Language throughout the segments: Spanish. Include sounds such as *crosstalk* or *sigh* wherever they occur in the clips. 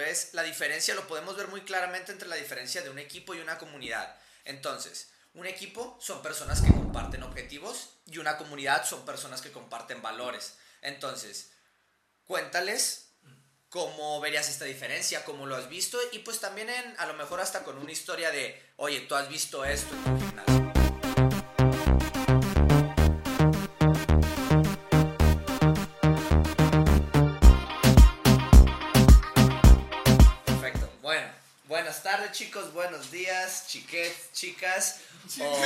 es la diferencia, lo podemos ver muy claramente entre la diferencia de un equipo y una comunidad. Entonces, un equipo son personas que comparten objetivos y una comunidad son personas que comparten valores. Entonces, cuéntales cómo verías esta diferencia, cómo lo has visto y pues también en, a lo mejor hasta con una historia de, oye, tú has visto esto chicos, buenos días, chiquet, chicas, o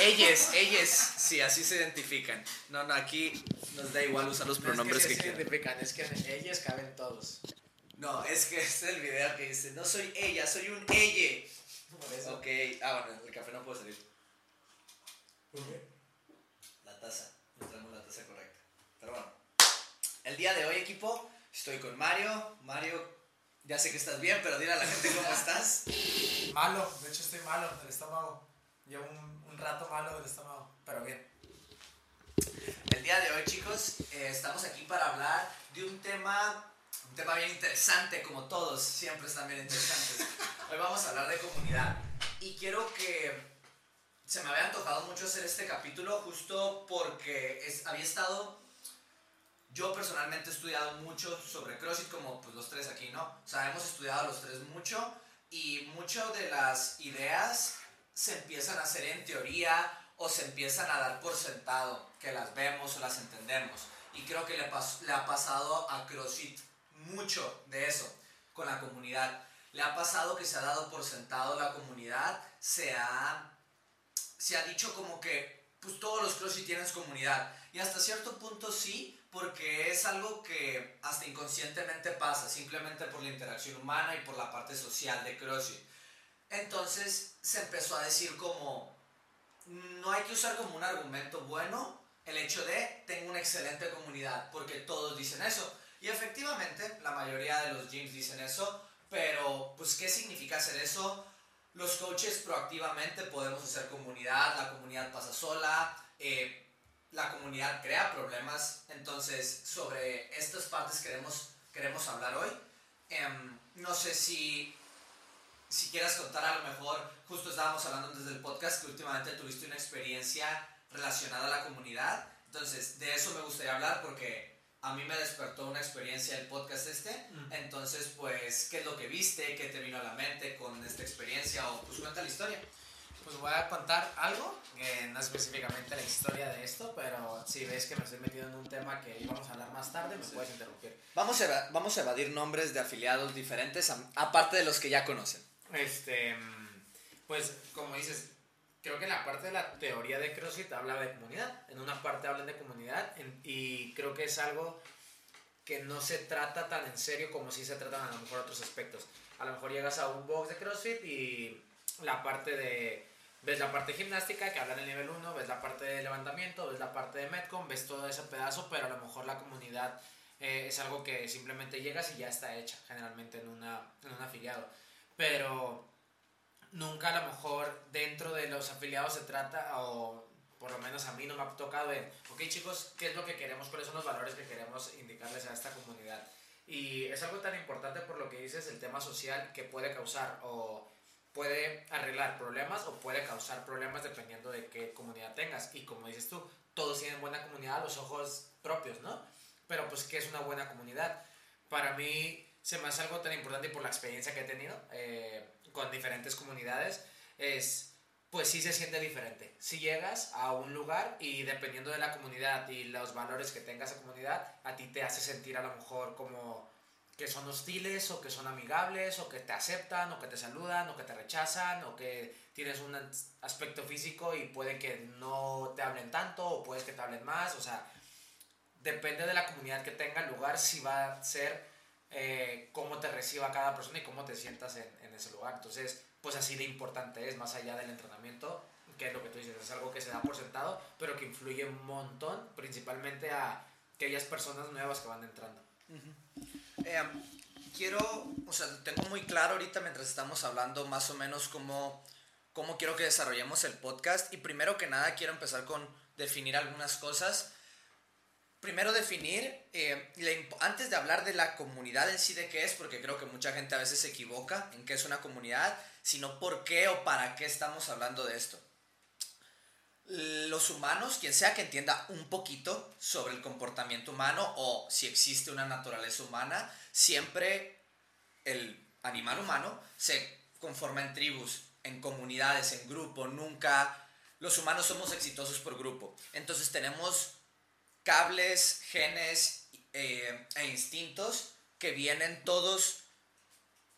ellas, ellas, sí, así se identifican. No, no, aquí nos da igual usar los pronombres es que, que, se quieran. identifican, es que en ellas caben todos. No, es que este es el video que dice, no soy ella, soy un eso. Ok, ah, bueno, el café no puede salir. La taza, no traemos la taza correcta. Pero bueno, el día de hoy, equipo, estoy con Mario. Mario, ya sé que estás bien, pero dile a la gente cómo estás. Malo, de hecho estoy malo del estómago. Llevo un, un rato malo del estómago, pero bien. El día de hoy, chicos, eh, estamos aquí para hablar de un tema, un tema bien interesante, como todos, siempre están bien interesantes. Hoy vamos a hablar de comunidad. Y quiero que se me había antojado mucho hacer este capítulo justo porque es- había estado, yo personalmente he estudiado mucho sobre CrossFit, como pues los tres aquí, ¿no? O sea, hemos estudiado los tres mucho y mucho de las ideas se empiezan a hacer en teoría o se empiezan a dar por sentado, que las vemos o las entendemos. Y creo que le, le ha pasado a CrossFit mucho de eso con la comunidad. Le ha pasado que se ha dado por sentado la comunidad, se ha, se ha dicho como que pues todos los CrossFit tienen comunidad. Y hasta cierto punto sí, porque es algo que hasta inconscientemente pasa, simplemente por la interacción humana y por la parte social de CrossFit. Entonces se empezó a decir como, no hay que usar como un argumento bueno el hecho de tengo una excelente comunidad, porque todos dicen eso. Y efectivamente, la mayoría de los gyms dicen eso, pero pues ¿qué significa hacer eso? Los coaches proactivamente podemos hacer comunidad, la comunidad pasa sola, eh, la comunidad crea problemas, entonces sobre estas partes queremos, queremos hablar hoy. Em, no sé si, si quieras contar a lo mejor, justo estábamos hablando desde el podcast que últimamente tuviste una experiencia relacionada a la comunidad, entonces de eso me gustaría hablar porque a mí me despertó una experiencia el podcast este, Mm. entonces pues, ¿qué es lo que viste? ¿Qué te vino a la mente con esta experiencia? O pues cuenta la historia. Pues voy a contar algo, no específicamente la historia de esto, pero si ves que me estoy metido en un tema que íbamos a hablar más tarde, me Sí. puedes interrumpir. Vamos a, vamos a evadir nombres de afiliados diferentes, aparte de los que ya conocen. Este, pues como dices, creo que en la parte de la teoría de CrossFit habla de comunidad. En una parte hablan de comunidad en- y creo que es algo que no se trata tan en serio como si se tratan a lo mejor otros aspectos. A lo mejor llegas a un box de CrossFit y la parte de... Ves la parte gimnástica que habla en el nivel 1, ves la parte de levantamiento, ves la parte de Metcon, ves todo ese pedazo, pero a lo mejor la comunidad eh, es algo que simplemente llegas y ya está hecha, generalmente en, una, en un afiliado. Pero nunca a lo mejor dentro de los afiliados se trata, o por lo menos a mí no me ha tocado en, ok chicos, ¿qué es lo que queremos? ¿Cuáles son los valores que queremos indicarles a esta comunidad? Y es algo tan importante por lo que dices, el tema social que puede causar o puede arreglar problemas o puede causar problemas dependiendo de qué comunidad tengas. Y como dices tú, todos tienen buena comunidad a los ojos propios, ¿no? Pero pues, ¿qué es una buena comunidad? Para mí se me hace algo tan importante y por la experiencia que he tenido eh, con diferentes comunidades, es, pues sí se siente diferente. Si llegas a un lugar y dependiendo de la comunidad y los valores que tenga esa comunidad, a ti te hace sentir a lo mejor como que son hostiles o que son amigables o que te aceptan o que te saludan o que te rechazan o que tienes un aspecto físico y puede que no te hablen tanto o puedes que te hablen más, o sea, depende de la comunidad que tenga lugar si va a ser eh, cómo te reciba cada persona y cómo te sientas en, en ese lugar. Entonces, pues así de importante es, más allá del entrenamiento, que es lo que tú dices, es algo que se da por sentado, pero que influye un montón, principalmente a aquellas personas nuevas que van entrando. Eh, quiero, o sea, tengo muy claro ahorita mientras estamos hablando más o menos cómo, cómo quiero que desarrollemos el podcast. Y primero que nada quiero empezar con definir algunas cosas. primero definir, eh, antes de hablar de la comunidad en sí de qué es, porque creo que mucha gente a veces se equivoca en qué es una comunidad, sino por qué o para qué estamos hablando de esto. Los humanos, quien sea que entienda un poquito sobre el comportamiento humano o si existe una naturaleza humana, siempre el animal humano se conforma en tribus, en comunidades, en grupo, nunca los humanos somos exitosos por grupo. Entonces tenemos cables, genes eh, e instintos que vienen todos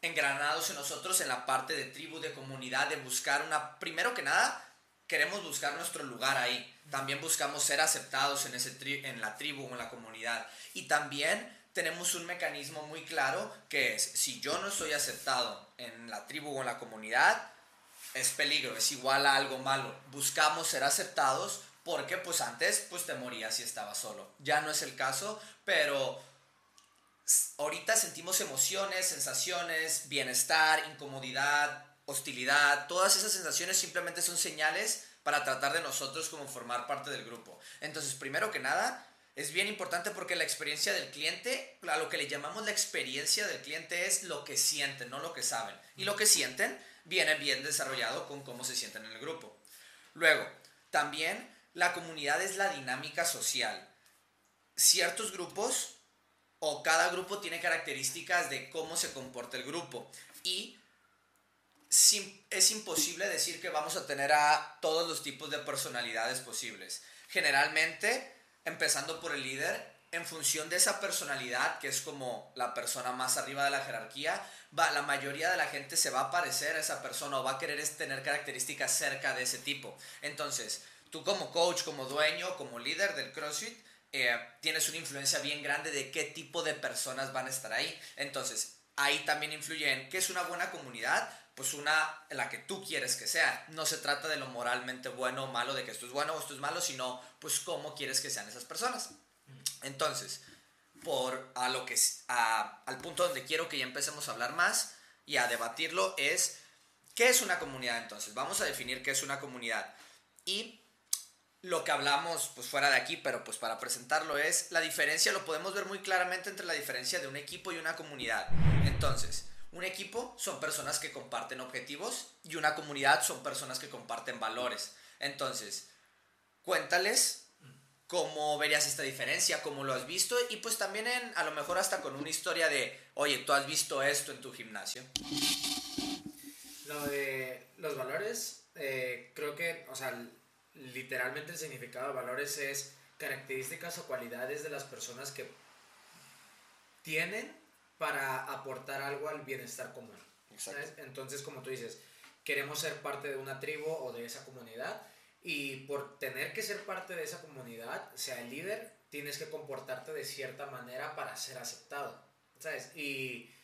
engranados en nosotros en la parte de tribu, de comunidad, de buscar una... Primero que nada, queremos buscar nuestro lugar ahí. También buscamos ser aceptados en, ese en la tribu o en la comunidad. Y también tenemos un mecanismo muy claro que es, si yo no soy aceptado en la tribu o en la comunidad, es peligro, es igual a algo malo. Buscamos ser aceptados porque pues antes pues te morías si estabas solo. Ya no es el caso, pero ahorita sentimos emociones, sensaciones, bienestar, incomodidad, hostilidad, todas esas sensaciones simplemente son señales para tratar de nosotros como formar parte del grupo. Entonces, primero que nada, es bien importante porque la experiencia del cliente, a lo que le llamamos la experiencia del cliente es lo que sienten, no lo que saben. Y lo que sienten viene bien desarrollado con cómo se sienten en el grupo. Luego, también la comunidad es la dinámica social. Ciertos grupos o cada grupo tiene características de cómo se comporta el grupo y es imposible decir que vamos a tener a todos los tipos de personalidades posibles. Generalmente, empezando por el líder, en función de esa personalidad, que es como la persona más arriba de la jerarquía, va, la mayoría de la gente se va a parecer a esa persona o va a querer tener características cerca de ese tipo. Entonces, tú como coach, como dueño, como líder del CrossFit, eh, tienes una influencia bien grande de qué tipo de personas van a estar ahí. Entonces, ahí también influye en qué es una buena comunidad, pues una la que tú quieres que sea. No se trata de lo moralmente bueno o malo, de que esto es bueno o esto es malo, sino pues cómo quieres que sean esas personas. Entonces, por a lo que al punto donde quiero que ya empecemos a hablar más y a debatirlo es qué es una comunidad entonces. Vamos a definir qué es una comunidad. Y lo que hablamos pues fuera de aquí, pero pues para presentarlo es la diferencia, lo podemos ver muy claramente entre la diferencia de un equipo y una comunidad. Entonces, un equipo son personas que comparten objetivos y una comunidad son personas que comparten valores. Entonces, cuéntales cómo verías esta diferencia, cómo lo has visto y pues también en, a lo mejor hasta con una historia de, oye, tú has visto esto en tu gimnasio. Lo de los valores, eh, creo que, o sea, literalmente el significado de valores es características o cualidades de las personas que tienen para aportar algo al bienestar común. Entonces, como tú dices, queremos ser parte de una tribu o de esa comunidad y por tener que ser parte de esa comunidad, sea el líder, tienes que comportarte de cierta manera para ser aceptado, ¿sabes? Y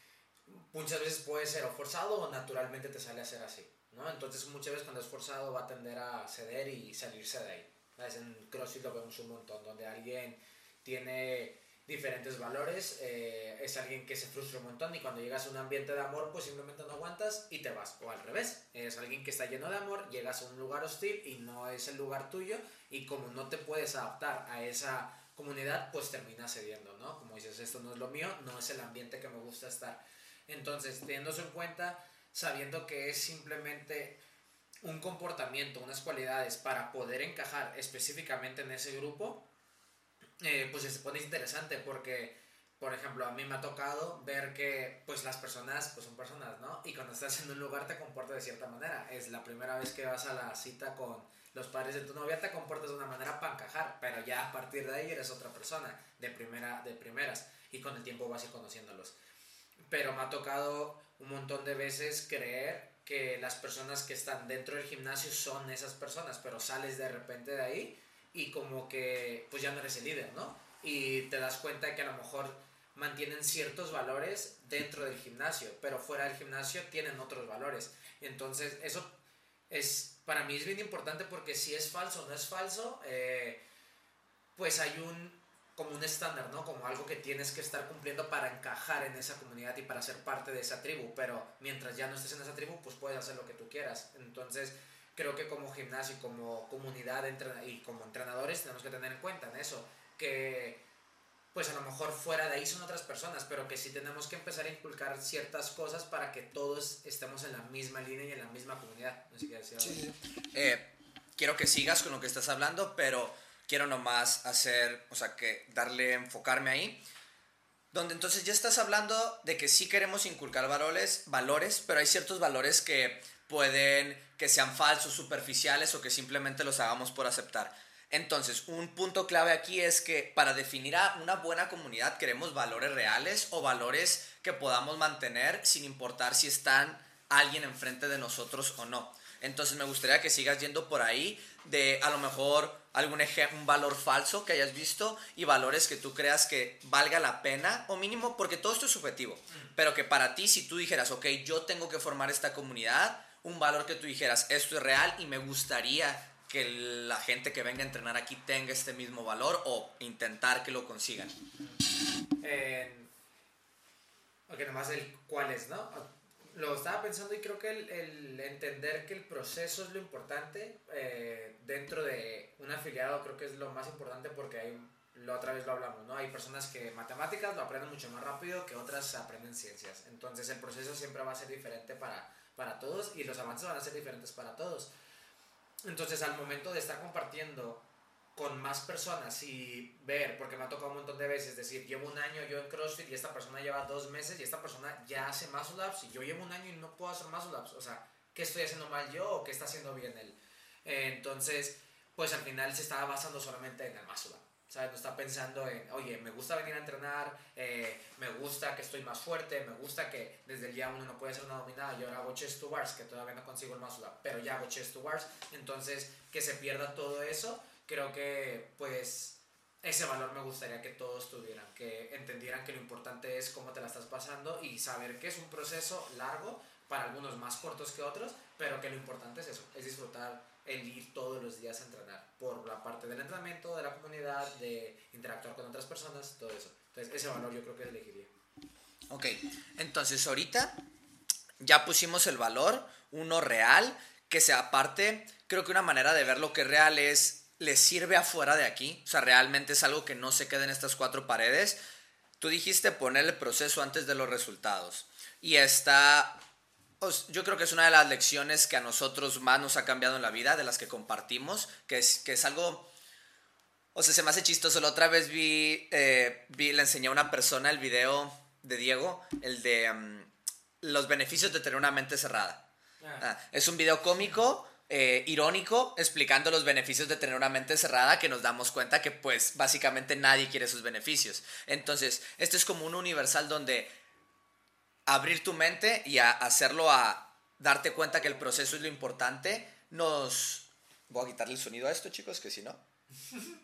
muchas veces puede ser o forzado o naturalmente te sale a ser así, ¿no? Entonces muchas veces cuando es forzado va a tender a ceder y salirse de ahí. ¿sabes? En CrossFit lo vemos un montón, donde alguien tiene diferentes valores, eh, es alguien que se frustra un montón y cuando llegas a un ambiente de amor pues simplemente no aguantas y te vas. O al revés, es alguien que está lleno de amor, llegas a un lugar hostil y no es el lugar tuyo y como no te puedes adaptar a esa comunidad pues terminas cediendo, ¿no? Como dices, esto no es lo mío, no es el ambiente que me gusta estar. Entonces, teniéndose en cuenta, sabiendo que es simplemente un comportamiento, unas cualidades para poder encajar específicamente en ese grupo, eh, pues se pone interesante porque, por ejemplo, a mí me ha tocado ver que pues las personas pues son personas, ¿no? Y cuando estás en un lugar te comportas de cierta manera. Es la primera vez que vas a la cita con los padres de tu novia, te comportas de una manera para encajar, pero ya a partir de ahí eres otra persona, de, primera, de primeras, y con el tiempo vas a ir conociéndolos. Pero me ha tocado un montón de veces creer que las personas que están dentro del gimnasio son esas personas, pero sales de repente de ahí y como que pues ya no eres el líder, ¿no? Y te das cuenta que a lo mejor mantienen ciertos valores dentro del gimnasio, pero fuera del gimnasio tienen otros valores. Entonces, eso es, para mí es bien importante porque si es falso o no es falso, eh, pues hay un, como un estándar, ¿no? Como algo que tienes que estar cumpliendo para encajar en esa comunidad y para ser parte de esa tribu, pero mientras ya no estés en esa tribu, pues puedes hacer lo que tú quieras. Entonces, creo que como gimnasio y como comunidad y como entrenadores tenemos que tener en cuenta en eso, que pues a lo mejor fuera de ahí son otras personas, pero que sí tenemos que empezar a inculcar ciertas cosas para que todos estemos en la misma línea y en la misma comunidad. Eh, quiero que sigas con lo que estás hablando, pero quiero nomás hacer, o sea, que darle, enfocarme ahí. Donde entonces ya estás hablando de que sí queremos inculcar valores, valores, pero hay ciertos valores que pueden que sean falsos, superficiales o que simplemente los hagamos por aceptar. Entonces, un punto clave aquí es que para definir a una buena comunidad queremos valores reales o valores que podamos mantener sin importar si están alguien enfrente de nosotros o no. Entonces me gustaría que sigas yendo por ahí de a lo mejor algún un valor falso que hayas visto y valores que tú creas que valga la pena o mínimo, porque todo esto es subjetivo, mm. pero que para ti si tú dijeras, ok, yo tengo que formar esta comunidad, un valor que tú dijeras, esto es real y me gustaría que la gente que venga a entrenar aquí tenga este mismo valor o intentar que lo consigan. Eh, ok, nomás el cuál es, ¿no? Lo estaba pensando y creo que el, entender que el proceso es lo importante eh, dentro de un afiliado creo que es lo más importante porque hay, la otra vez lo hablamos, ¿no? Hay personas que matemáticas lo aprenden mucho más rápido que otras aprenden ciencias. Entonces el proceso siempre va a ser diferente para, para todos y los avances van a ser diferentes para todos. Entonces, al momento de estar compartiendo con más personas y ver, porque me ha tocado un montón de veces decir, llevo un año yo en CrossFit y esta persona lleva dos meses y esta persona ya hace más laps y yo llevo un año y no puedo hacer más laps. O sea, ¿qué estoy haciendo mal yo o qué está haciendo bien él? entonces, pues al final se estaba basando solamente en el muscle ¿sabes? No está pensando en, oye, me gusta venir a entrenar, eh, me gusta que estoy más fuerte, me gusta que desde el día uno no puede ser una dominada, yo ahora hago chest to bars, que todavía no consigo el muscle pero ya hago chest to bars, entonces que se pierda todo eso, creo que pues ese valor me gustaría que todos tuvieran, que entendieran que lo importante es cómo te la estás pasando y saber que es un proceso largo, para algunos más cortos que otros, pero que lo importante es eso, es disfrutar el ir todos los días a entrenar, por la parte del entrenamiento, de la comunidad, de interactuar con otras personas, todo eso. Entonces, ese valor yo creo que elegiría. Ok, entonces ahorita ya pusimos el valor, uno real, que sea aparte, creo que una manera de ver lo que es real es, le sirve afuera de aquí, o sea, realmente es algo que no se queda en estas cuatro paredes. Tú dijiste poner el proceso antes de los resultados. Y está yo creo que es una de las lecciones que a nosotros más nos ha cambiado en la vida, de las que compartimos, que es, que es algo... O sea, se me hace chistoso. La otra vez vi, eh, vi le enseñé a una persona el video de Diego, el de mm, los beneficios de tener una mente cerrada. Ah. Ah, es un video cómico, eh, irónico, explicando los beneficios de tener una mente cerrada, que nos damos cuenta que pues básicamente nadie quiere esos beneficios. Entonces, esto es como un universal donde abrir tu mente y a hacerlo a darte cuenta que el proceso es lo importante, nos... Voy a quitarle el sonido a esto, chicos, que si no... *laughs*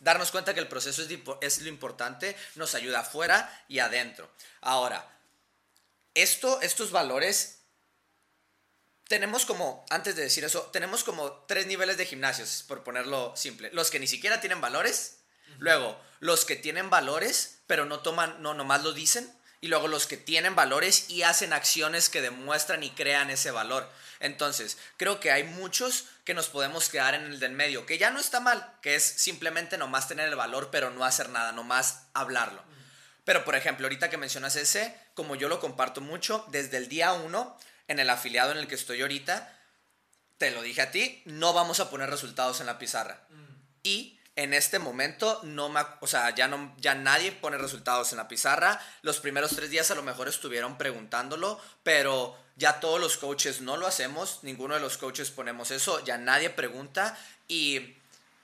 Darnos cuenta que el proceso es, es lo importante nos ayuda afuera y adentro. Ahora, esto, estos valores tenemos como, antes de decir eso, tenemos como tres niveles de gimnasios, por ponerlo simple. Los que ni siquiera tienen valores, luego los que tienen valores, pero no toman, no nomás lo dicen, y luego los que tienen valores y hacen acciones que demuestran y crean ese valor. Entonces, creo que hay muchos que nos podemos quedar en el del medio, que ya no está mal, que es simplemente nomás tener el valor, pero no hacer nada, nomás hablarlo. Pero, por ejemplo, ahorita que mencionas ese, como yo lo comparto mucho, desde el día uno, en el afiliado en el que estoy ahorita, te lo dije a ti, no vamos a poner resultados en la pizarra. Mm. Y en este momento no me, o sea, ya no, ya nadie pone resultados en la pizarra. Los primeros tres días a lo mejor estuvieron preguntándolo, pero ya todos los coaches no lo hacemos, ninguno de los coaches ponemos eso, ya nadie pregunta y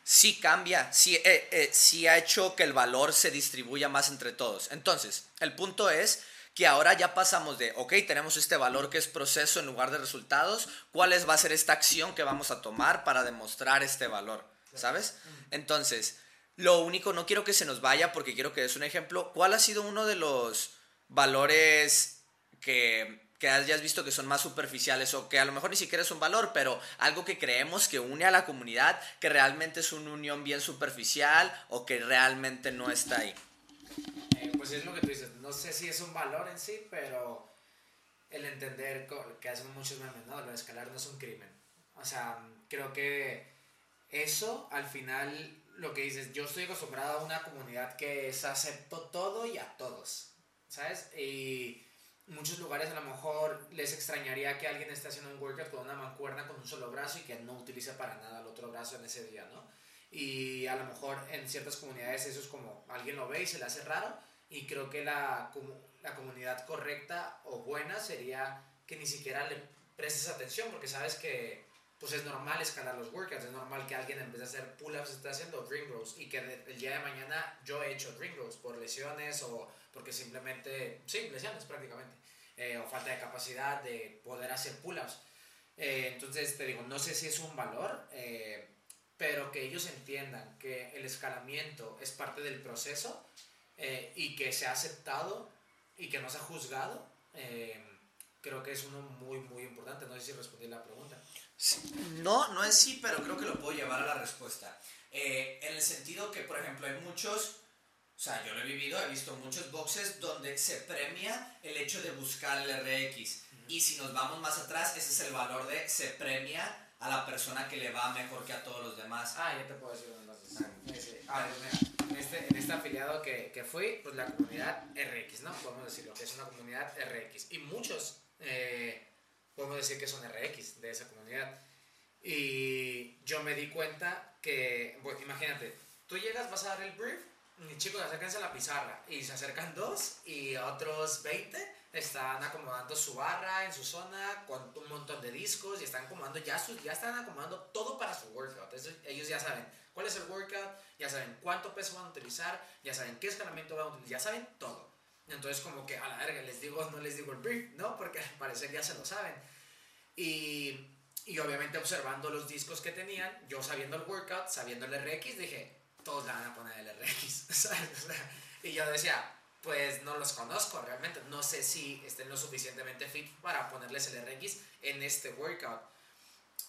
sí cambia, sí, eh, eh, sí ha hecho que el valor se distribuya más entre todos. Entonces, el punto es que ahora ya pasamos de, ok, tenemos este valor que es proceso en lugar de resultados, ¿cuál es, va a ser esta acción que vamos a tomar para demostrar este valor? ¿Sabes? Entonces, lo único, no quiero que se nos vaya porque quiero que des un ejemplo. ¿Cuál ha sido uno de los valores que, que hayas visto que son más superficiales o que a lo mejor ni siquiera es un valor, pero algo que creemos que une a la comunidad, que realmente es una unión bien superficial o que realmente no está ahí? Eh, pues es lo que tú dices, no sé si es un valor en sí, pero el entender que hacen muchos memes, ¿no? escalar no es un crimen. O sea, creo que eso al final lo que dices, yo estoy acostumbrado a una comunidad que acepto todo y a todos, ¿sabes? Y muchos lugares a lo mejor les extrañaría que alguien esté haciendo un workout con una mancuerna con un solo brazo y que no utilice para nada el otro brazo en ese día, ¿no? Y a lo mejor en ciertas comunidades eso es como alguien lo ve y se le hace raro y creo que la, la comunidad correcta o buena sería que ni siquiera le prestes atención porque sabes que pues es normal escalar los workouts, es normal que alguien en vez de hacer pull-ups esté haciendo dream rows y que el día de mañana yo he hecho dream rows por lesiones o porque simplemente, sí, lesiones prácticamente, eh, o falta de capacidad de poder hacer pull-ups. Eh, entonces te digo, no sé si es un valor, eh, pero que ellos entiendan que el escalamiento es parte del proceso y que se ha aceptado y que no se ha juzgado, creo que es uno muy, muy importante. No sé si respondí la pregunta. No, no es sí, pero creo que lo puedo llevar a la respuesta. en el sentido que, por ejemplo, hay muchos o sea, yo lo he vivido, he visto muchos boxes donde se premia el hecho de buscar el RX. Y si nos vamos más atrás, ese es el valor de se premia a la persona que le va mejor que a todos los demás. Ah, ya te puedo decir dónde Ah, en este, en este afiliado que, que fui, pues la comunidad RX, ¿no? Podemos decirlo, que es una comunidad RX. Y muchos eh, podemos decir que son RX de esa comunidad. Y yo me di cuenta que, bueno, imagínate, tú llegas, vas a dar el brief chicos, acérquense a la pizarra. Y se acercan dos y otros 20 están acomodando su barra en su zona con un montón de discos y están acomodando ya, sus, ya están acomodando todo para su workout. ellos ya saben cuál es el workout, ya saben cuánto peso van a utilizar, ya saben qué escalamiento van a utilizar, ya saben todo. Entonces como que a la verga les digo, no les digo el brief, ¿no? Porque *laughs* al parecer ya se lo saben. Y, y obviamente observando los discos que tenían, yo sabiendo el workout, sabiendo el RX, dije, todos le van a poner el RX, *laughs* y yo decía, pues no los conozco realmente, no sé si estén lo suficientemente fit para ponerles el RX en este workout.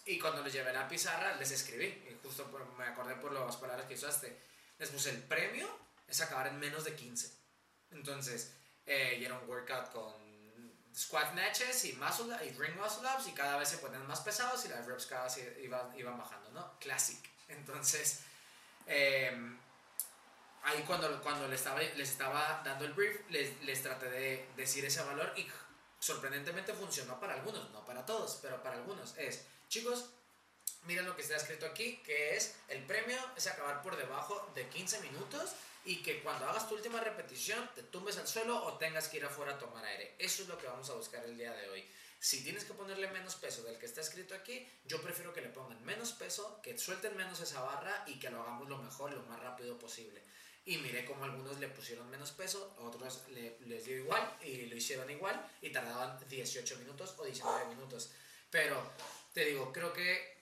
Y cuando les llevé la pizarra, les escribí, y justo me acordé por las palabras que usaste, les puse el premio es acabar en menos de 15. Entonces, eh, y era un workout con squat snatches y, muscle, y ring muscle ups y cada vez se ponían más pesados y las reps cada vez iban, iban bajando, ¿no? Classic. Entonces, Em, ahí cuando, cuando les, estaba, les estaba dando el brief, les, les traté de decir ese valor y sorprendentemente funcionó para algunos, no para todos, pero para algunos. Es, chicos, miren lo que está escrito aquí, que es el premio es acabar por debajo de 15 minutos y que cuando hagas tu última repetición te tumbes al suelo o tengas que ir afuera a tomar aire. Eso es lo que vamos a buscar el día de hoy. Si tienes que ponerle menos peso del que está escrito aquí, yo prefiero que le pongan menos peso, que suelten menos esa barra y que lo hagamos lo mejor, lo más rápido posible. Y miré como algunos le pusieron menos peso, otros les dio igual y lo hicieron igual y tardaban 18 minutos o 19 minutos. Pero te digo, creo que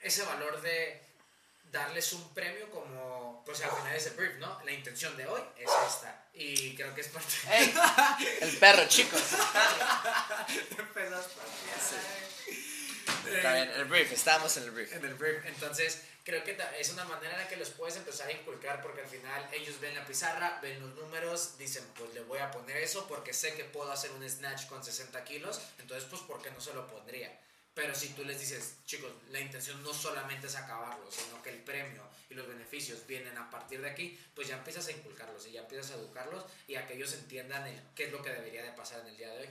ese valor de darles un premio como, pues al final es el brief, ¿no? La intención de hoy es esta. Y creo que es parte... ¡Ey! El perro, chicos. Está bien, el brief, estamos en el brief. En el brief, entonces creo que es una manera en la que los puedes empezar a inculcar porque al final ellos ven la pizarra, ven los números, dicen pues le voy a poner eso porque sé que puedo hacer un snatch con 60 kilos, entonces pues ¿por qué no se lo pondría? Pero si tú les dices, chicos, la intención no solamente es acabarlo, sino que el premio y los beneficios vienen a partir de aquí, pues ya empiezas a inculcarlos y ya empiezas a educarlos y a que ellos entiendan qué es lo que debería de pasar en el día de hoy.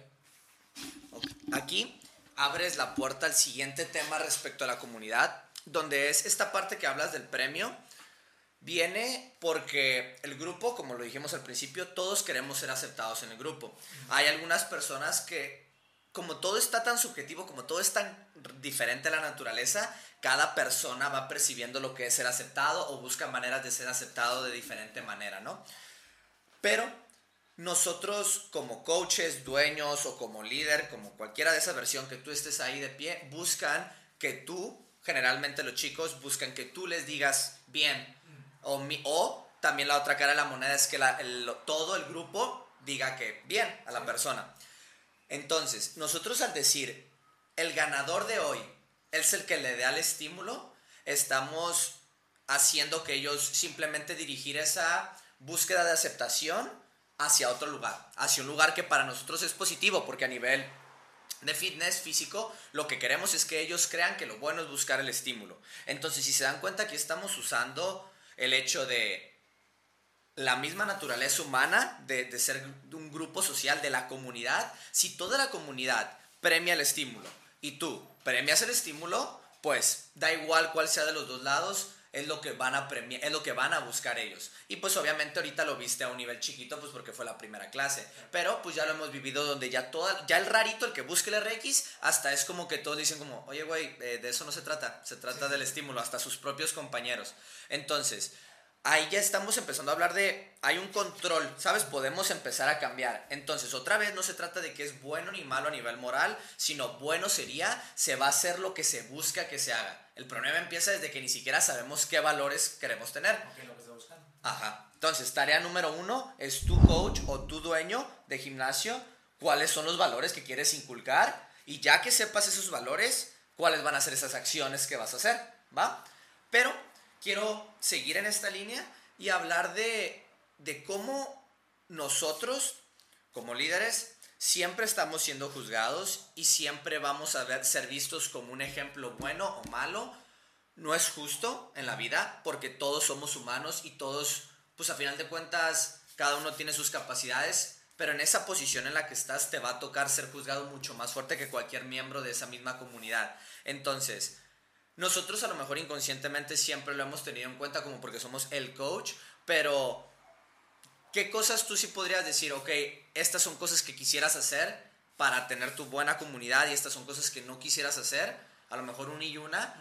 Aquí abres la puerta al siguiente tema respecto a la comunidad, donde es esta parte que hablas del premio. Viene porque el grupo, como lo dijimos al principio, todos queremos ser aceptados en el grupo. Hay algunas personas que como todo está tan subjetivo, como todo es tan diferente a la naturaleza, cada persona va percibiendo lo que es ser aceptado o busca maneras de ser aceptado de diferente manera, ¿no? Pero nosotros como coaches, dueños o como líder, como cualquiera de esa versión que tú estés ahí de pie, buscan que tú, generalmente los chicos, buscan que tú les digas bien. O, mi, o también la otra cara de la moneda es que todo el grupo diga que bien a la persona. Entonces, nosotros al decir, el ganador de hoy es el que le da el estímulo, estamos haciendo que ellos simplemente dirigir esa búsqueda de aceptación hacia otro lugar, hacia un lugar que para nosotros es positivo, porque a nivel de fitness físico, lo que queremos es que ellos crean que lo bueno es buscar el estímulo. Entonces, si se dan cuenta que estamos usando el hecho de la misma naturaleza humana de, de ser un grupo social, de la comunidad, si toda la comunidad premia el estímulo y tú premias el estímulo, pues da igual cuál sea de los dos lados, es lo que van a premiar, es lo que van a buscar ellos. Y pues obviamente ahorita lo viste a un nivel chiquito, pues porque fue la primera clase. Pero pues ya lo hemos vivido donde ya toda, ya el rarito, el que busque el RX, hasta es como que todos dicen como, oye güey, eh, de eso no se trata, se trata del estímulo, hasta sus propios compañeros. Entonces, ahí ya estamos empezando a hablar de, hay un control, ¿sabes? Podemos empezar a cambiar. Entonces, otra vez no se trata de que es bueno ni malo a nivel moral, sino bueno sería, se va a hacer lo que se busca que se haga. El problema empieza desde que ni siquiera sabemos qué valores queremos tener. Ajá. Entonces, tarea número uno es tu coach o tu dueño de gimnasio, cuáles son los valores que quieres inculcar y ya que sepas esos valores, cuáles van a ser esas acciones que vas a hacer, ¿va? Pero quiero seguir en esta línea y hablar de, de cómo nosotros, como líderes, siempre estamos siendo juzgados y siempre vamos a ver, ser vistos como un ejemplo bueno o malo. No es justo en la vida porque todos somos humanos y todos, pues a final de cuentas, cada uno tiene sus capacidades, pero en esa posición en la que estás te va a tocar ser juzgado mucho más fuerte que cualquier miembro de esa misma comunidad. Entonces, nosotros a lo mejor inconscientemente siempre lo hemos tenido en cuenta como porque somos el coach, pero ¿qué cosas tú sí podrías decir, ok, estas son cosas que quisieras hacer para tener tu buena comunidad y estas son cosas que no quisieras hacer, a lo mejor una y una,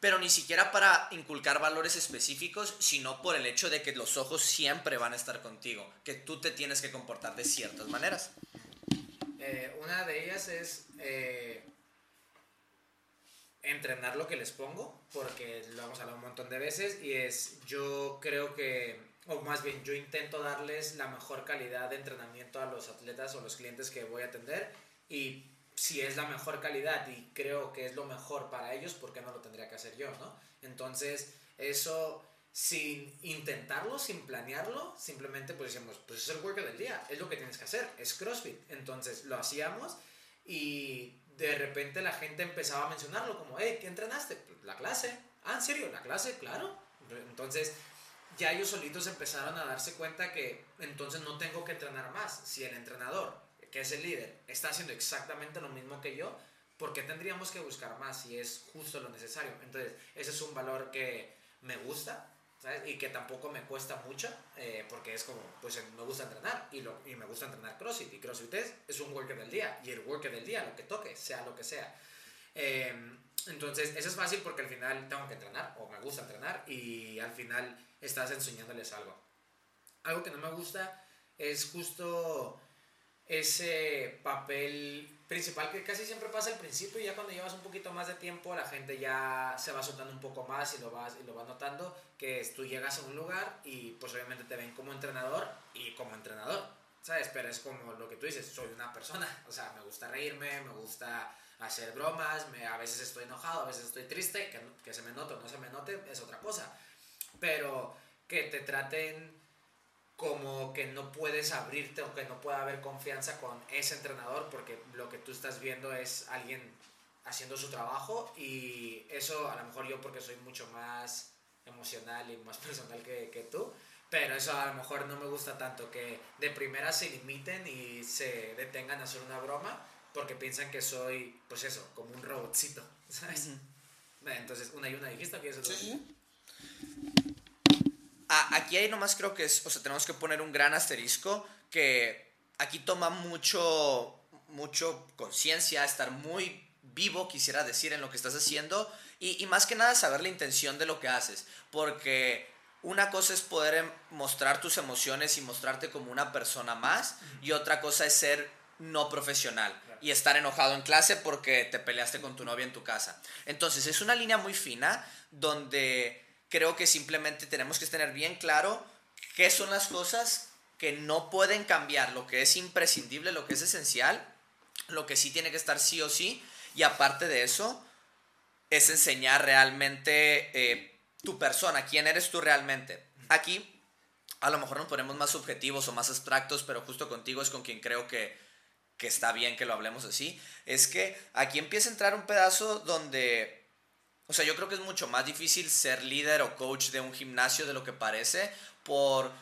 pero ni siquiera para inculcar valores específicos, sino por el hecho de que los ojos siempre van a estar contigo, que tú te tienes que comportar de ciertas maneras. Eh, una de ellas es eh, entrenar lo que les pongo, porque lo hemos hablado un montón de veces, y es, yo creo que o más bien yo intento darles la mejor calidad de entrenamiento a los atletas o los clientes que voy a atender y si es la mejor calidad y creo que es lo mejor para ellos, ¿por qué no lo tendría que hacer yo, no? Entonces, eso sin intentarlo, sin planearlo, simplemente pues decimos, pues es el workout del día, es lo que tienes que hacer, es CrossFit. Entonces, lo hacíamos y de repente la gente empezaba a mencionarlo como, hey, ¿qué entrenaste? Pues, la clase. Ah, ¿en serio? ¿La clase? Claro. Entonces, ya ellos solitos empezaron a darse cuenta que entonces no tengo que entrenar más. Si el entrenador, que es el líder, está haciendo exactamente lo mismo que yo, ¿por qué tendríamos que buscar más si es justo lo necesario? Entonces, ese es un valor que me gusta, Y que tampoco me cuesta mucho, eh, porque es como, pues me gusta entrenar y, lo, y me gusta entrenar CrossFit. Y CrossFit es, es un worker del día, y el worker del día, lo que toque, sea lo que sea. Eh, entonces, eso es fácil porque al final tengo que entrenar, o me gusta entrenar, y al final estás enseñándoles algo. Algo que no me gusta es justo ese papel principal que casi siempre pasa al principio y ya cuando llevas un poquito más de tiempo la gente ya se va soltando un poco más y lo vas y lo va notando que tú llegas a un lugar y pues obviamente te ven como entrenador y como entrenador sabes pero es como lo que tú dices soy una persona o sea me gusta reírme me gusta hacer bromas me, a veces estoy enojado a veces estoy triste que, que se me note o no se me note es otra cosa. Pero que te traten como que no puedes abrirte o que no pueda haber confianza con ese entrenador porque lo que tú estás viendo es alguien haciendo su trabajo y eso a lo mejor yo porque soy mucho más emocional y más *laughs* personal que, que tú, pero eso a lo mejor no me gusta tanto, que de primera se limiten y se detengan a hacer una broma porque piensan que soy, pues eso, como un robotcito, *laughs* ¿sabes? Entonces, una y una dijiste que eso sí aquí hay nomás creo que es, o sea, tenemos que poner un gran asterisco que aquí toma mucho, mucho conciencia, estar muy vivo, quisiera decir, en lo que estás haciendo y, y, más que nada saber la intención de lo que haces, porque una cosa es poder em, mostrar tus emociones y mostrarte como una persona más y otra cosa es ser no profesional y estar enojado en clase porque te peleaste con tu novia en tu casa. Entonces es una línea muy fina donde creo que simplemente tenemos que tener bien claro qué son las cosas que no pueden cambiar, lo que es imprescindible, lo que es esencial, lo que sí tiene que estar sí o sí, y aparte de eso, es enseñar realmente eh, tu persona, quién eres tú realmente. Aquí a lo mejor nos ponemos más subjetivos o más abstractos, pero justo contigo es con quien creo que, que está bien que lo hablemos así. Es que aquí empieza a entrar un pedazo donde o sea, yo creo que es mucho más difícil ser líder o coach de un gimnasio de lo que parece por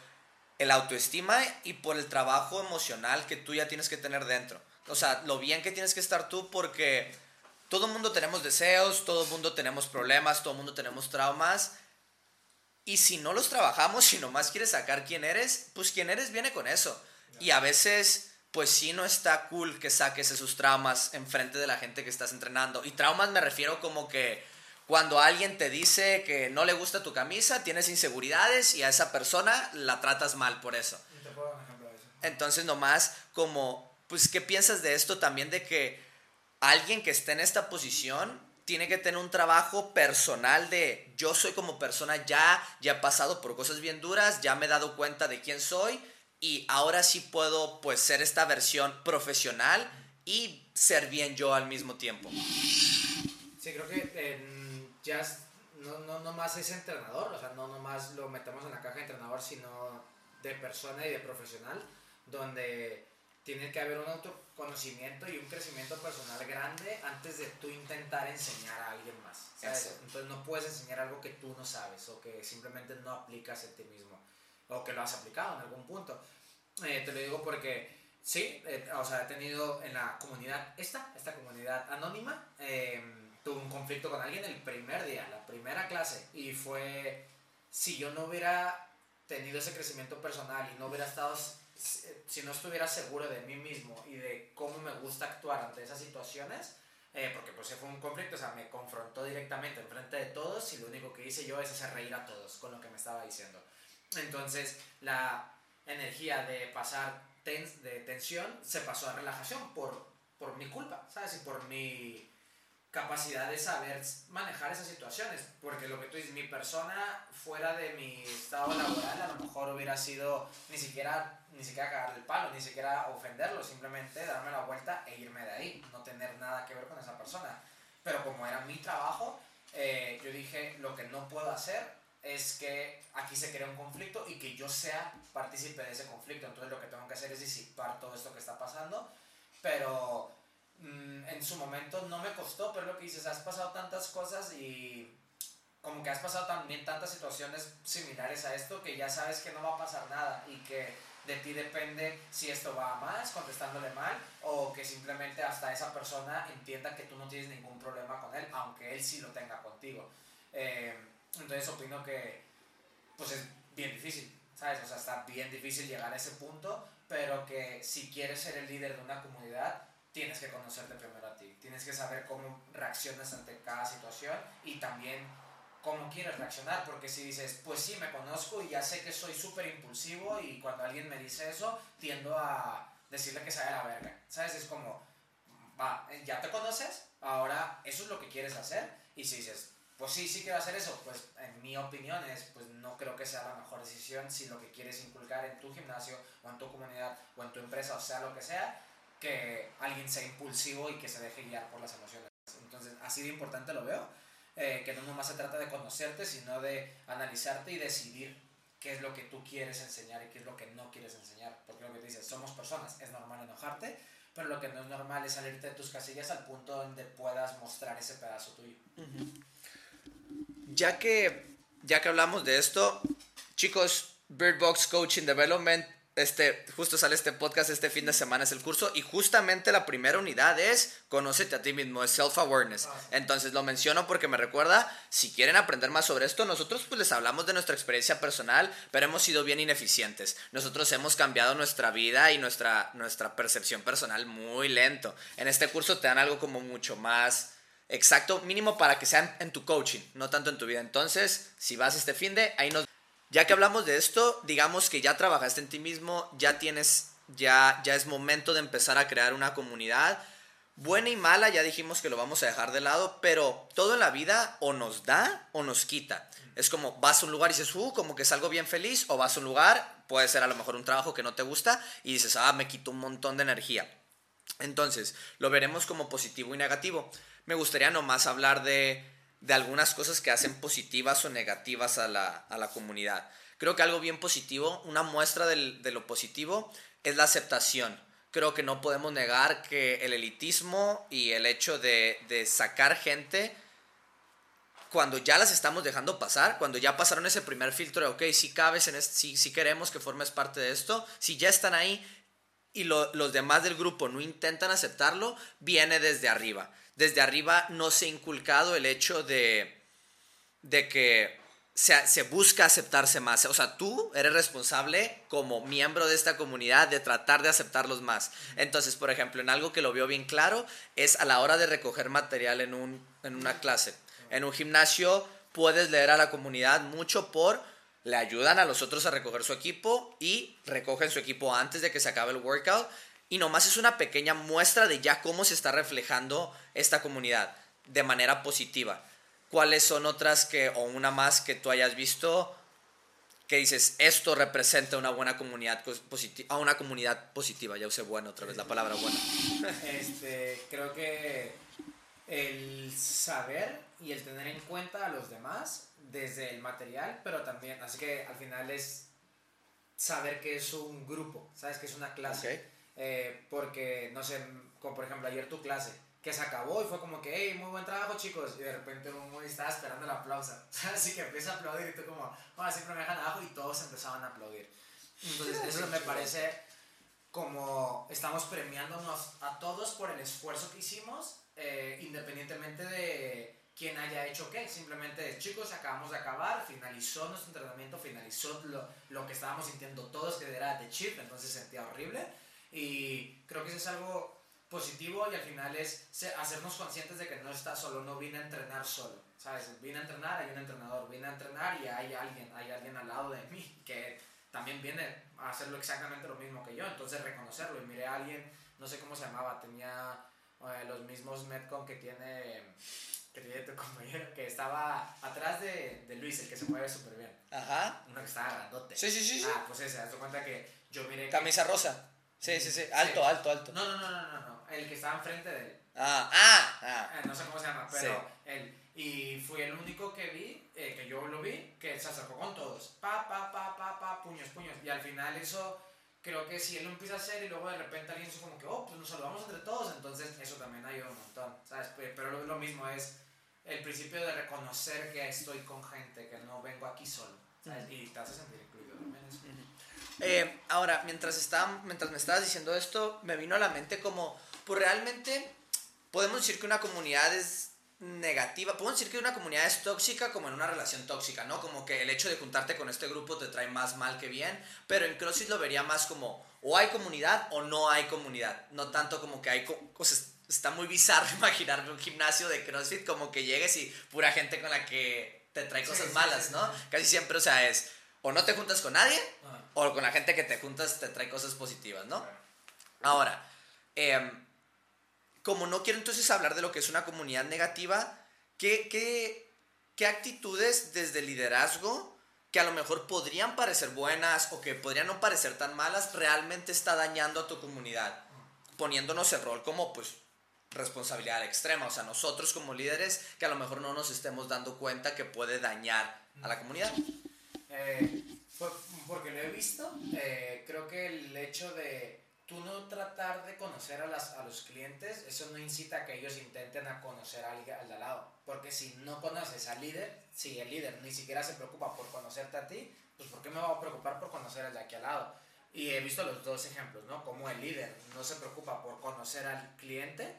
el autoestima y por el trabajo emocional que tú ya tienes que tener dentro. O sea, lo bien que tienes que estar tú porque todo el mundo tenemos deseos, todo el mundo tenemos problemas, todo el mundo tenemos traumas. Y si no los trabajamos, *laughs* si nomás quieres sacar quién eres, pues quién eres viene con eso. Y a veces, pues sí no está cool que saques esos traumas enfrente de la gente que estás entrenando. Y traumas me refiero como que cuando alguien te dice que no le gusta tu camisa, tienes inseguridades y a esa persona la tratas mal por eso. Entonces nomás como, pues, ¿qué piensas de esto también de que alguien que esté en esta posición tiene que tener un trabajo personal de yo soy como persona ya, ya he pasado por cosas bien duras, ya me he dado cuenta de quién soy y ahora sí puedo pues ser esta versión profesional y ser bien yo al mismo tiempo. Sí, creo que ya no, no, no más es entrenador, o sea, no nomás lo metemos en la caja de entrenador, sino de persona y de profesional, donde tiene que haber un autoconocimiento y un crecimiento personal grande antes de tú intentar enseñar a alguien más. Entonces no puedes enseñar algo que tú no sabes o que simplemente no aplicas en ti mismo o que lo has aplicado en algún punto. Eh, te lo digo porque sí, eh, o sea, he tenido en la comunidad, esta, esta comunidad anónima, eh, tuve un conflicto con alguien el primer día, la primera clase, y fue, si yo no hubiera tenido ese crecimiento personal y no hubiera estado, si no estuviera seguro de mí mismo y de cómo me gusta actuar ante esas situaciones, eh, porque pues fue un conflicto, o sea, me confrontó directamente en frente de todos y lo único que hice yo es hacer reír a todos con lo que me estaba diciendo. Entonces, la energía de pasar de tensión se pasó a relajación por, por mi culpa, ¿sabes? Y por mi capacidad de saber manejar esas situaciones, porque lo que tú dices, mi persona fuera de mi estado laboral a lo mejor hubiera sido ni siquiera, ni siquiera cagarle el palo, ni siquiera ofenderlo, simplemente darme la vuelta e irme de ahí, no tener nada que ver con esa persona. Pero como era mi trabajo, eh, yo dije, lo que no puedo hacer es que aquí se crea un conflicto y que yo sea partícipe de ese conflicto. Entonces lo que tengo que hacer es disipar todo esto que está pasando, pero Mm, en su momento no me costó, pero lo que dices, has pasado tantas cosas y como que has pasado también tantas situaciones similares a esto que ya sabes que no va a pasar nada y que de ti depende si esto va a más contestándole mal o que simplemente hasta esa persona entienda que tú no tienes ningún problema con él, aunque él sí lo tenga contigo. Eh, entonces opino que pues es bien difícil, ¿sabes? O sea, está bien difícil llegar a ese punto, pero que si quieres ser el líder de una comunidad, tienes que conocerte primero a ti, tienes que saber cómo reaccionas ante cada situación y también cómo quieres reaccionar, porque si dices, pues sí, me conozco y ya sé que soy súper impulsivo y cuando alguien me dice eso, tiendo a decirle que se la verga, ¿sabes? Es como, va, ya te conoces, ahora eso es lo que quieres hacer y si dices, pues sí, sí quiero hacer eso, pues en mi opinión es, pues no creo que sea la mejor decisión si lo que quieres inculcar en tu gimnasio o en tu comunidad o en tu empresa o sea lo que sea, que alguien sea impulsivo y que se deje guiar por las emociones. Entonces, así de importante lo veo, eh, que no nomás se trata de conocerte, sino de analizarte y decidir qué es lo que tú quieres enseñar y qué es lo que no quieres enseñar. Porque lo que te dices, somos personas, es normal enojarte, pero lo que no es normal es salirte de tus casillas al punto donde puedas mostrar ese pedazo tuyo. Ya que, ya que hablamos de esto, chicos, Bird Box Coaching Development este, justo sale este podcast este fin de semana, es el curso, y justamente la primera unidad es Conócete a ti mismo, es self-awareness. Ah, Entonces lo menciono porque me recuerda, si quieren aprender más sobre esto, nosotros pues les hablamos de nuestra experiencia personal, pero hemos sido bien ineficientes. Nosotros hemos cambiado nuestra vida y nuestra, nuestra percepción personal muy lento. En este curso te dan algo como mucho más exacto, mínimo para que sean en tu coaching, no tanto en tu vida. Entonces, si vas este fin de, ahí nos ya que hablamos de esto, digamos que ya trabajaste en ti mismo, ya tienes, ya, ya es momento de empezar a crear una comunidad. Buena y mala, ya dijimos que lo vamos a dejar de lado, pero todo en la vida o nos da o nos quita. Es como vas a un lugar y dices, uh, como que es algo bien feliz, o vas a un lugar, puede ser a lo mejor un trabajo que no te gusta, y dices, ah, me quito un montón de energía. Entonces, lo veremos como positivo y negativo. Me gustaría nomás hablar de de algunas cosas que hacen positivas o negativas a la, comunidad. Creo que algo bien positivo, una muestra de lo positivo, es la aceptación. Creo que no podemos negar que el elitismo y el hecho de, sacar gente cuando ya las estamos dejando pasar, cuando ya pasaron ese primer filtro de, ok, si cabes en si, si queremos que formes parte de esto, si ya están ahí y los demás del grupo no intentan aceptarlo, viene desde arriba. Desde arriba no se ha inculcado el hecho de, de que se, se, busca aceptarse más. O sea, tú eres responsable como miembro de esta comunidad de tratar de aceptarlos más. Entonces, por ejemplo, en algo que lo veo bien claro es a la hora de recoger material en, un, en una clase. En un gimnasio puedes leer a la comunidad mucho por le ayudan a los otros a recoger su equipo y recogen su equipo antes de que se acabe el workout. Y nomás es una pequeña muestra de ya cómo se está reflejando esta comunidad de manera positiva. ¿Cuáles son otras que, o una más que tú hayas visto que dices, esto representa una buena comunidad positiva, a una comunidad positiva, ya usé bueno otra vez la palabra buena. *laughs* Este, creo que el saber y el tener en cuenta a los demás desde el material, pero también, así que al final es saber que es un grupo, sabes que es una clase, eh, porque, no sé, como por ejemplo ayer tu clase, que se acabó y fue como que, hey, muy buen trabajo chicos, y de repente uno estaba esperando el aplauso, *laughs* así que empieza a aplaudir y tú como, bueno, siempre me dejan abajo y todos empezaban a aplaudir. Entonces eso me parece como estamos premiándonos a todos por el esfuerzo que hicimos, eh, independientemente de quién haya hecho qué. Simplemente, chicos, acabamos de acabar, finalizó nuestro entrenamiento, finalizó lo, lo que estábamos sintiendo todos, que era de chip, entonces sentía horrible. Y creo que eso es algo positivo y al final es hacernos conscientes de que no está solo, no vine a entrenar solo, ¿sabes? Vine a entrenar, hay un entrenador, vine a entrenar y hay alguien, hay alguien al lado de mí que también viene a hacerlo exactamente lo mismo que yo, entonces reconocerlo y miré a alguien, no sé cómo se llamaba, tenía eh, los mismos Metcon que tiene, que tiene tu *laughs* compañero, que estaba atrás de, de Luis, el que se mueve súper bien. Ajá. Uno que estaba grandote. Sí, sí, sí. Ah, pues ese, haz cuenta que yo miré... Camisa rosa. Sí, sí, sí. Alto, alto, alto. No, no, no, no, no, no. El que estaba enfrente de él. Ah, ah, ah. Eh, no sé cómo se llama, pero él. Y fui el único que vi, eh, que yo lo vi, que se acercó con todos. Pa, pa, pa, pa, pa, puños, puños. Y al final eso, creo que si él lo empieza a hacer y luego de repente alguien dice como que, oh, pues nos saludamos entre todos, entonces eso también ayuda un montón, ¿sabes? Pero lo, lo mismo es el principio de reconocer que estoy con gente, que no vengo aquí solo, ¿sabes? Y te hace sentir incluido también eso. Eh, ahora, mientras, está, mientras me estabas diciendo esto, me vino a la mente como, pues realmente podemos decir que una comunidad es negativa, podemos decir que una comunidad es tóxica como en una relación tóxica, ¿no? Como que el hecho de juntarte con este grupo te trae más mal que bien, pero en CrossFit lo vería más como o hay comunidad o no hay comunidad, no tanto como que hay cosas, está muy bizarro *laughs* imaginarme un gimnasio de CrossFit como que llegues y pura gente con la que te trae cosas malas, ¿no? Casi siempre, o sea, es o no te juntas con nadie o con la gente que te juntas te trae cosas positivas, ¿no? Ahora, em, como no quiero entonces hablar de lo que es una comunidad negativa, ¿qué, qué, qué actitudes desde liderazgo que a lo mejor podrían parecer buenas o que podrían no parecer tan malas realmente está dañando a tu comunidad? Poniéndonos el rol como pues responsabilidad extrema, o sea, nosotros como líderes que a lo mejor no nos estemos dando cuenta que puede dañar a la comunidad. Eh, porque lo he visto, eh, creo que el hecho de tú no tratar de conocer a, las, a los clientes, eso no incita a que ellos intenten a conocer al, al de lado. Porque si no conoces al líder, si el líder ni siquiera se preocupa por conocerte a ti, pues ¿por qué me voy a preocupar por conocer al de aquí al lado? Y he visto los dos ejemplos, ¿no? Como el líder no se preocupa por conocer al cliente,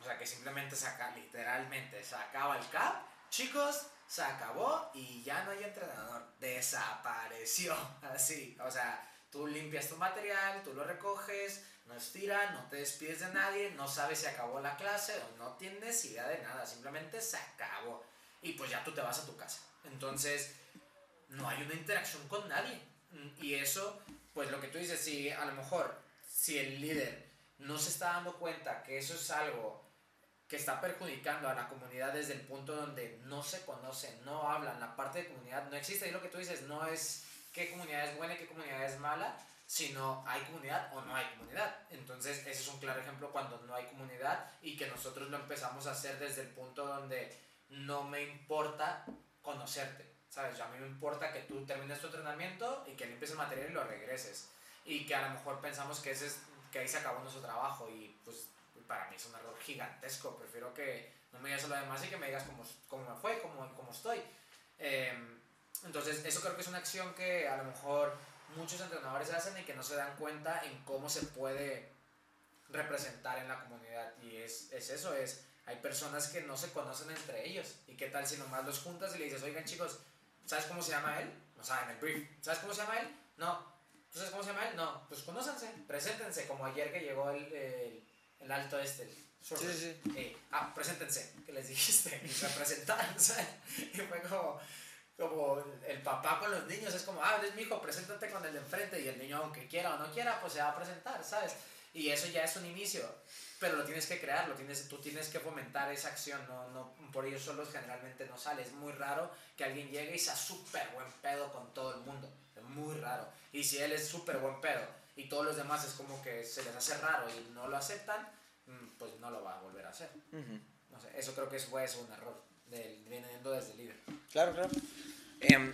o sea, que simplemente saca, literalmente, sacaba el cap. Chicos, se acabó y ya no hay entrenador. Desapareció. *laughs* Así. O sea, tú limpias tu material, tú lo recoges, no estiras, no te despides de nadie, no sabes si acabó la clase o no tienes idea de nada. Simplemente se acabó. Y pues ya tú te vas a tu casa. Entonces, no hay una interacción con nadie. Y eso, pues lo que tú dices, si a lo mejor, si el líder no se está dando cuenta que eso es algo que está perjudicando a la comunidad desde el punto donde no se conocen, no hablan, la parte de comunidad no existe. Y lo que tú dices no es qué comunidad es buena y qué comunidad es mala, sino hay comunidad o no hay comunidad. Entonces, ese es un claro ejemplo cuando no hay comunidad y que nosotros lo empezamos a hacer desde el punto donde no me importa conocerte. ¿Sabes? a mí me importa que tú termines tu entrenamiento y que limpies el material y lo regreses. Y que a lo mejor pensamos que, ese es, que ahí se acabó nuestro trabajo y pues para mí es un error gigantesco. Prefiero que no me digas lo demás y que me digas cómo, cómo me fue, cómo, cómo estoy. Em, entonces, eso creo que es una acción que a lo mejor muchos entrenadores hacen y que no se dan cuenta en cómo se puede representar en la comunidad. Y es, es eso, es, hay personas que no se conocen entre ellos. ¿Y qué tal si nomás los juntas y le dices, oigan chicos, ¿sabes cómo se llama él? No saben el brief. ¿Sabes cómo se llama él? No. ¿Tú sabes cómo se llama él? No. Pues conózanse, preséntense, como ayer que llegó el, el, el alto este. Sí, sí. Eh, ah, preséntense, que les dijiste. *laughs* Y se presentaron, *laughs* Y fue como como el papá con los niños, es como, ah, eres mi hijo, preséntate con el de enfrente y el niño, aunque quiera o no quiera, pues se va a presentar, ¿sabes? Y eso ya es un inicio, pero lo tienes que crear, lo tienes, tú tienes que fomentar esa acción, no, no, por ellos solos generalmente no sale, es muy raro que alguien llegue y sea súper buen pedo con todo el mundo, es muy raro. Y si él es súper buen pedo y todos los demás es como que se les hace raro y no lo aceptan, mm, pues no lo va a volver a hacer. No sé, eso creo que es, es un error, del, viniendo desde el líder. Claro, claro. Em,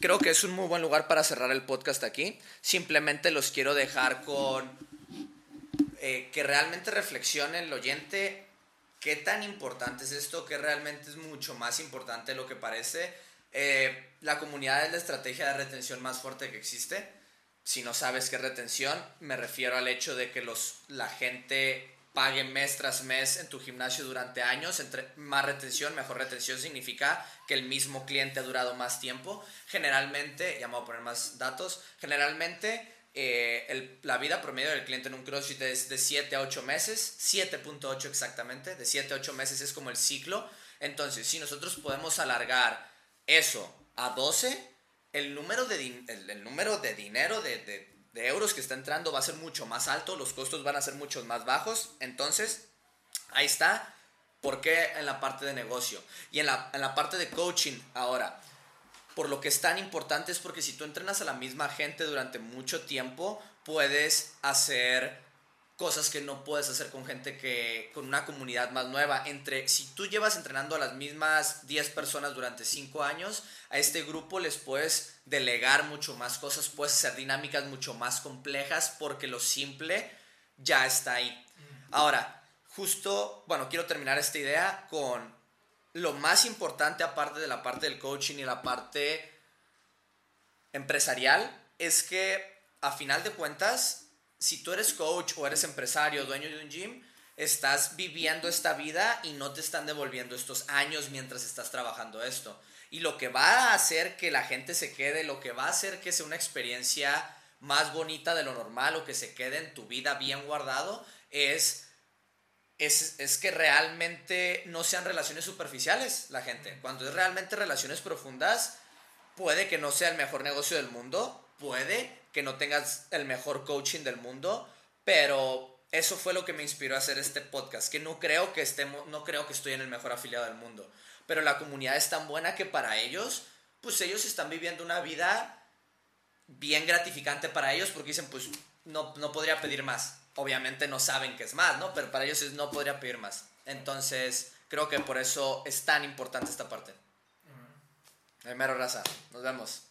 creo que es un muy buen lugar para cerrar el podcast aquí. Simplemente los quiero dejar con eh, que realmente reflexione el oyente qué tan importante es esto, que realmente es mucho más importante de lo que parece. Eh, la comunidad es la estrategia de retención más fuerte que existe. Si no sabes qué es retención, me refiero al hecho de que los, la gente pague mes tras mes en tu gimnasio durante años. Entre más retención, mejor retención significa que el mismo cliente ha durado más tiempo. Generalmente, ya me voy a poner más datos, generalmente eh, la vida promedio del cliente en un CrossFit es de 7 a 8 meses, 7.8 exactamente, de 7 a 8 meses es como el ciclo. Entonces, si nosotros podemos alargar eso a 12, el número de, el, número de dinero de de euros que está entrando va a ser mucho más alto, los costos van a ser mucho más bajos. Entonces, ahí está. ¿Por qué en la parte de negocio? Y en la, en la parte de coaching ahora. Por lo que es tan importante es porque si tú entrenas a la misma gente durante mucho tiempo, puedes hacer cosas que no puedes hacer con gente que con una comunidad más nueva. Entre si tú llevas entrenando a las mismas 10 personas durante 5 años a este grupo les puedes delegar mucho más cosas puedes hacer dinámicas mucho más complejas porque lo simple ya está ahí. Ahora justo bueno quiero terminar esta idea con lo más importante aparte de la parte del coaching y la parte empresarial es que a final de cuentas si tú eres coach o eres empresario, dueño de un gym, estás viviendo esta vida y no te están devolviendo estos años mientras estás trabajando esto. Y lo que va a hacer que la gente se quede, lo que va a hacer que sea una experiencia más bonita de lo normal o que se quede en tu vida bien guardado es, es, es que realmente no sean relaciones superficiales la gente. Cuando es realmente relaciones profundas, puede que no sea el mejor negocio del mundo, puede que no tengas el mejor coaching del mundo, pero eso fue lo que me inspiró a hacer este podcast, que no creo que estemos, no creo que estoy en el mejor afiliado del mundo, pero la comunidad es tan buena que para ellos, pues ellos están viviendo una vida bien gratificante para ellos porque dicen, pues no, no podría pedir más. Obviamente no saben que es más, ¿no? Pero para ellos es no podría pedir más. Entonces, creo que por eso es tan importante esta parte. Primero, raza. Nos vemos.